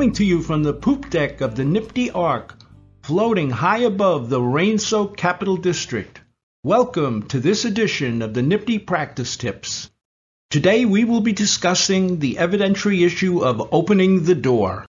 Coming to you from the poop deck of the Nifty Ark, floating high above the rain soaked Capital District. Welcome to this edition of the Nifty Practice Tips. Today we will be discussing the evidentiary issue of opening the door.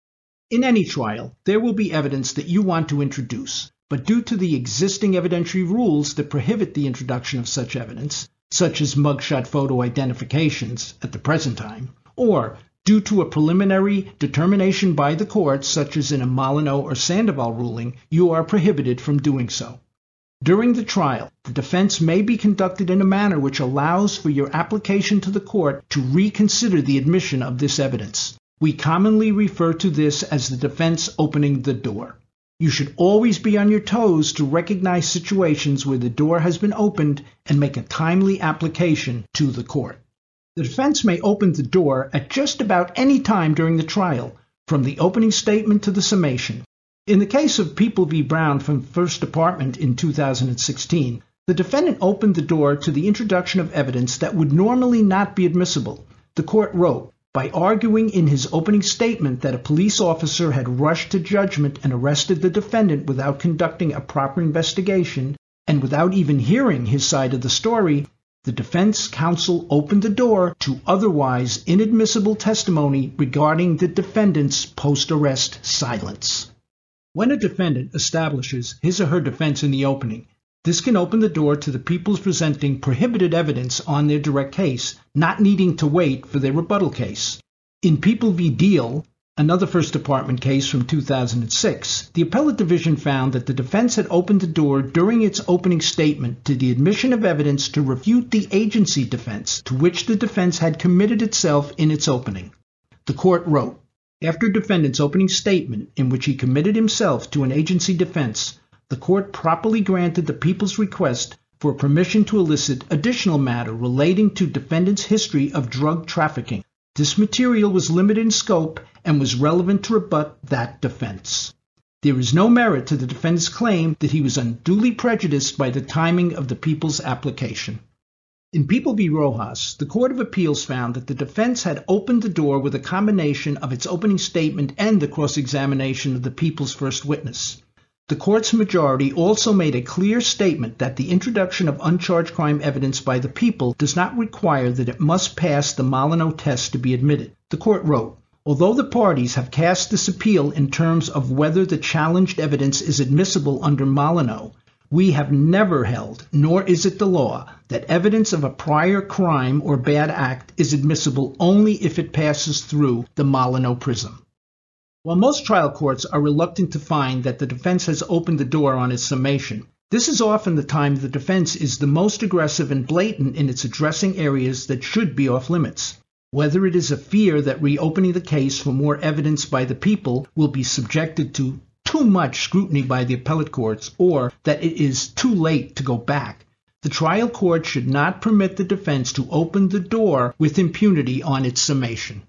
In any trial, there will be evidence that you want to introduce, but due to the existing evidentiary rules that prohibit the introduction of such evidence, such as mugshot photo identifications at the present time, or due to a preliminary determination by the court, such as in a Molineux or Sandoval ruling, you are prohibited from doing so. During the trial, the defense may be conducted in a manner which allows for your application to the court to reconsider the admission of this evidence. We commonly refer to this as the defense opening the door. You should always be on your toes to recognize situations where the door has been opened and make a timely application to the court. The defense may open the door at just about any time during the trial, from the opening statement to the summation. In the case of People v. Brown from First Department in 2016, the defendant opened the door to the introduction of evidence that would normally not be admissible. The court wrote, by arguing in his opening statement that a police officer had rushed to judgment and arrested the defendant without conducting a proper investigation and without even hearing his side of the story, the defense counsel opened the door to otherwise inadmissible testimony regarding the defendant's post arrest silence. When a defendant establishes his or her defense in the opening, this can open the door to the people's presenting prohibited evidence on their direct case, not needing to wait for their rebuttal case. In People v. Deal, another First Department case from 2006, the appellate division found that the defense had opened the door during its opening statement to the admission of evidence to refute the agency defense to which the defense had committed itself in its opening. The court wrote, after defendant's opening statement in which he committed himself to an agency defense, the court properly granted the people's request for permission to elicit additional matter relating to defendant's history of drug trafficking this material was limited in scope and was relevant to rebut that defense. There is no merit to the defendant's claim that he was unduly prejudiced by the timing of the people's application. In People v. Rojas, the Court of Appeals found that the defense had opened the door with a combination of its opening statement and the cross examination of the people's first witness. The court's majority also made a clear statement that the introduction of uncharged crime evidence by the people does not require that it must pass the Molineux test to be admitted. The court wrote, Although the parties have cast this appeal in terms of whether the challenged evidence is admissible under Molineux, we have never held, nor is it the law, that evidence of a prior crime or bad act is admissible only if it passes through the Molineux prism. While most trial courts are reluctant to find that the defense has opened the door on its summation, this is often the time the defense is the most aggressive and blatant in its addressing areas that should be off limits. Whether it is a fear that reopening the case for more evidence by the people will be subjected to too much scrutiny by the appellate courts or that it is too late to go back, the trial court should not permit the defense to open the door with impunity on its summation.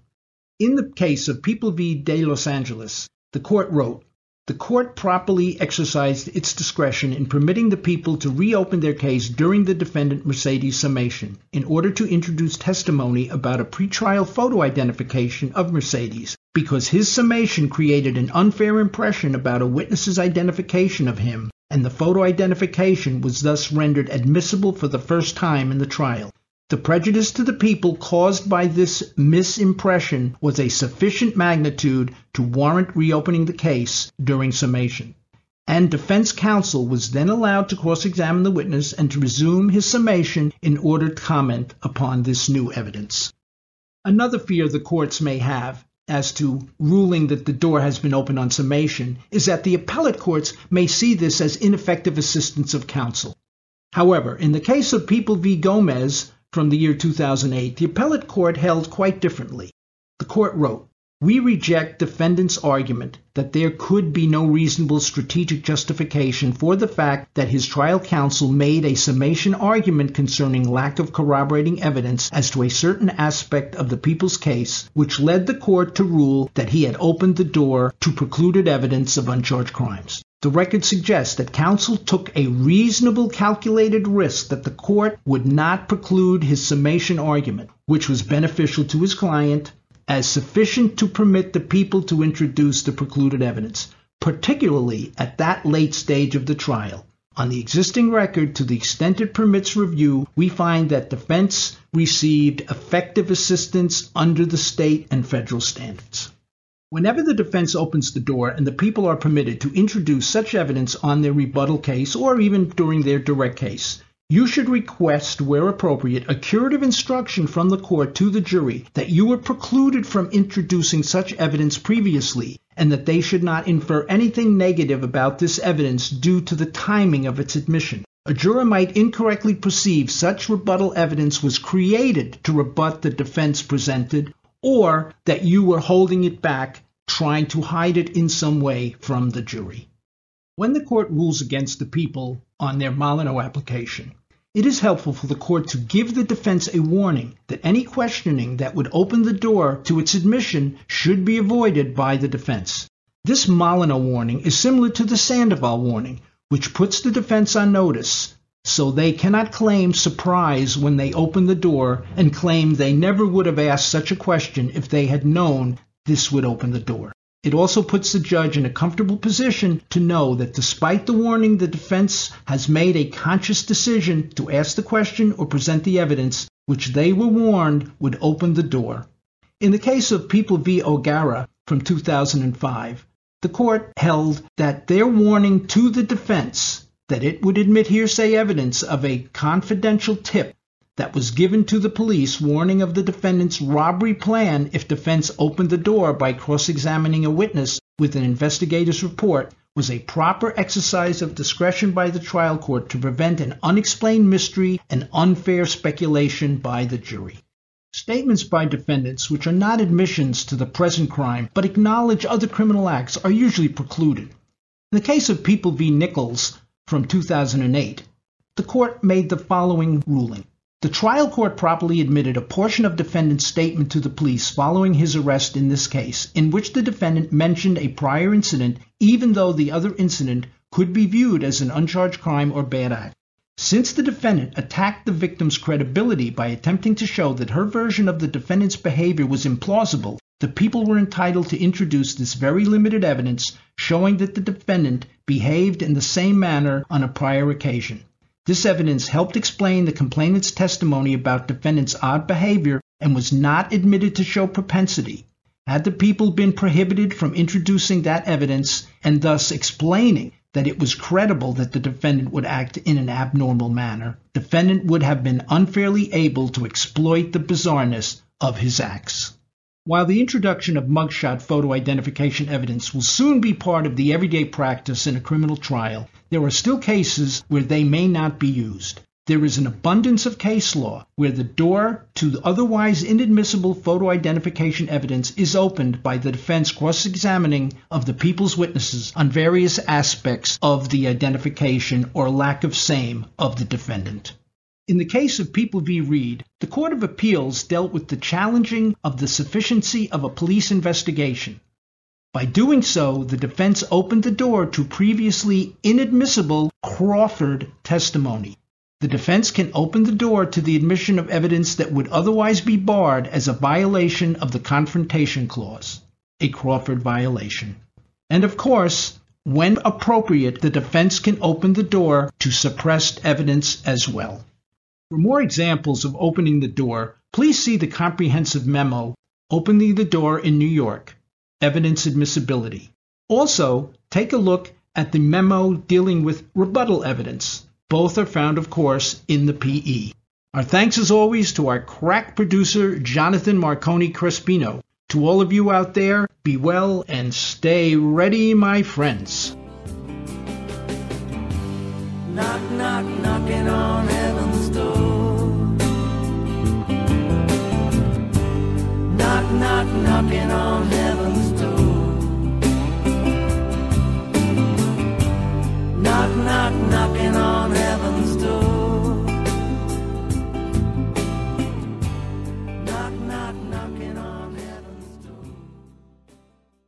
In the case of People v. de Los Angeles, the court wrote, the court properly exercised its discretion in permitting the people to reopen their case during the defendant Mercedes summation in order to introduce testimony about a pretrial photo identification of Mercedes because his summation created an unfair impression about a witness's identification of him and the photo identification was thus rendered admissible for the first time in the trial. The prejudice to the people caused by this misimpression was a sufficient magnitude to warrant reopening the case during summation. And defense counsel was then allowed to cross examine the witness and to resume his summation in order to comment upon this new evidence. Another fear the courts may have as to ruling that the door has been opened on summation is that the appellate courts may see this as ineffective assistance of counsel. However, in the case of People v. Gomez, from the year 2008, the appellate court held quite differently. The court wrote, we reject defendant's argument that there could be no reasonable strategic justification for the fact that his trial counsel made a summation argument concerning lack of corroborating evidence as to a certain aspect of the people's case, which led the court to rule that he had opened the door to precluded evidence of uncharged crimes. The record suggests that counsel took a reasonable calculated risk that the court would not preclude his summation argument, which was beneficial to his client as sufficient to permit the people to introduce the precluded evidence, particularly at that late stage of the trial. On the existing record, to the extent it permits review, we find that defense received effective assistance under the state and federal standards. Whenever the defense opens the door and the people are permitted to introduce such evidence on their rebuttal case or even during their direct case, you should request, where appropriate, a curative instruction from the court to the jury that you were precluded from introducing such evidence previously and that they should not infer anything negative about this evidence due to the timing of its admission. A juror might incorrectly perceive such rebuttal evidence was created to rebut the defense presented or that you were holding it back, trying to hide it in some way from the jury. When the court rules against the people on their Molineux application, it is helpful for the court to give the defense a warning that any questioning that would open the door to its admission should be avoided by the defense. This Molineux warning is similar to the Sandoval warning, which puts the defense on notice so they cannot claim surprise when they open the door and claim they never would have asked such a question if they had known this would open the door. It also puts the judge in a comfortable position to know that despite the warning, the defense has made a conscious decision to ask the question or present the evidence which they were warned would open the door. In the case of People v. O'Gara from 2005, the court held that their warning to the defense that it would admit hearsay evidence of a confidential tip that was given to the police warning of the defendant's robbery plan if defense opened the door by cross-examining a witness with an investigator's report was a proper exercise of discretion by the trial court to prevent an unexplained mystery and unfair speculation by the jury. Statements by defendants which are not admissions to the present crime but acknowledge other criminal acts are usually precluded. In the case of People v. Nichols from 2008, the court made the following ruling. The trial court properly admitted a portion of defendant's statement to the police following his arrest in this case, in which the defendant mentioned a prior incident even though the other incident could be viewed as an uncharged crime or bad act. Since the defendant attacked the victim's credibility by attempting to show that her version of the defendant's behavior was implausible, the people were entitled to introduce this very limited evidence showing that the defendant behaved in the same manner on a prior occasion. This evidence helped explain the complainant's testimony about defendant's odd behavior and was not admitted to show propensity. Had the people been prohibited from introducing that evidence and thus explaining that it was credible that the defendant would act in an abnormal manner, defendant would have been unfairly able to exploit the bizarreness of his acts. While the introduction of mugshot photo identification evidence will soon be part of the everyday practice in a criminal trial, there are still cases where they may not be used. There is an abundance of case law where the door to otherwise inadmissible photo identification evidence is opened by the defense cross examining of the people's witnesses on various aspects of the identification or lack of same of the defendant. In the case of People v. Reid, the Court of Appeals dealt with the challenging of the sufficiency of a police investigation. By doing so, the defense opened the door to previously inadmissible Crawford testimony. The defense can open the door to the admission of evidence that would otherwise be barred as a violation of the Confrontation Clause, a Crawford violation. And of course, when appropriate, the defense can open the door to suppressed evidence as well. For more examples of opening the door, please see the comprehensive memo, Opening the Door in New York, Evidence Admissibility. Also, take a look at the memo dealing with rebuttal evidence. Both are found, of course, in the PE. Our thanks as always to our crack producer, Jonathan Marconi Crespino. To all of you out there, be well and stay ready, my friends. Knock, knock, knocking on heaven's knocking on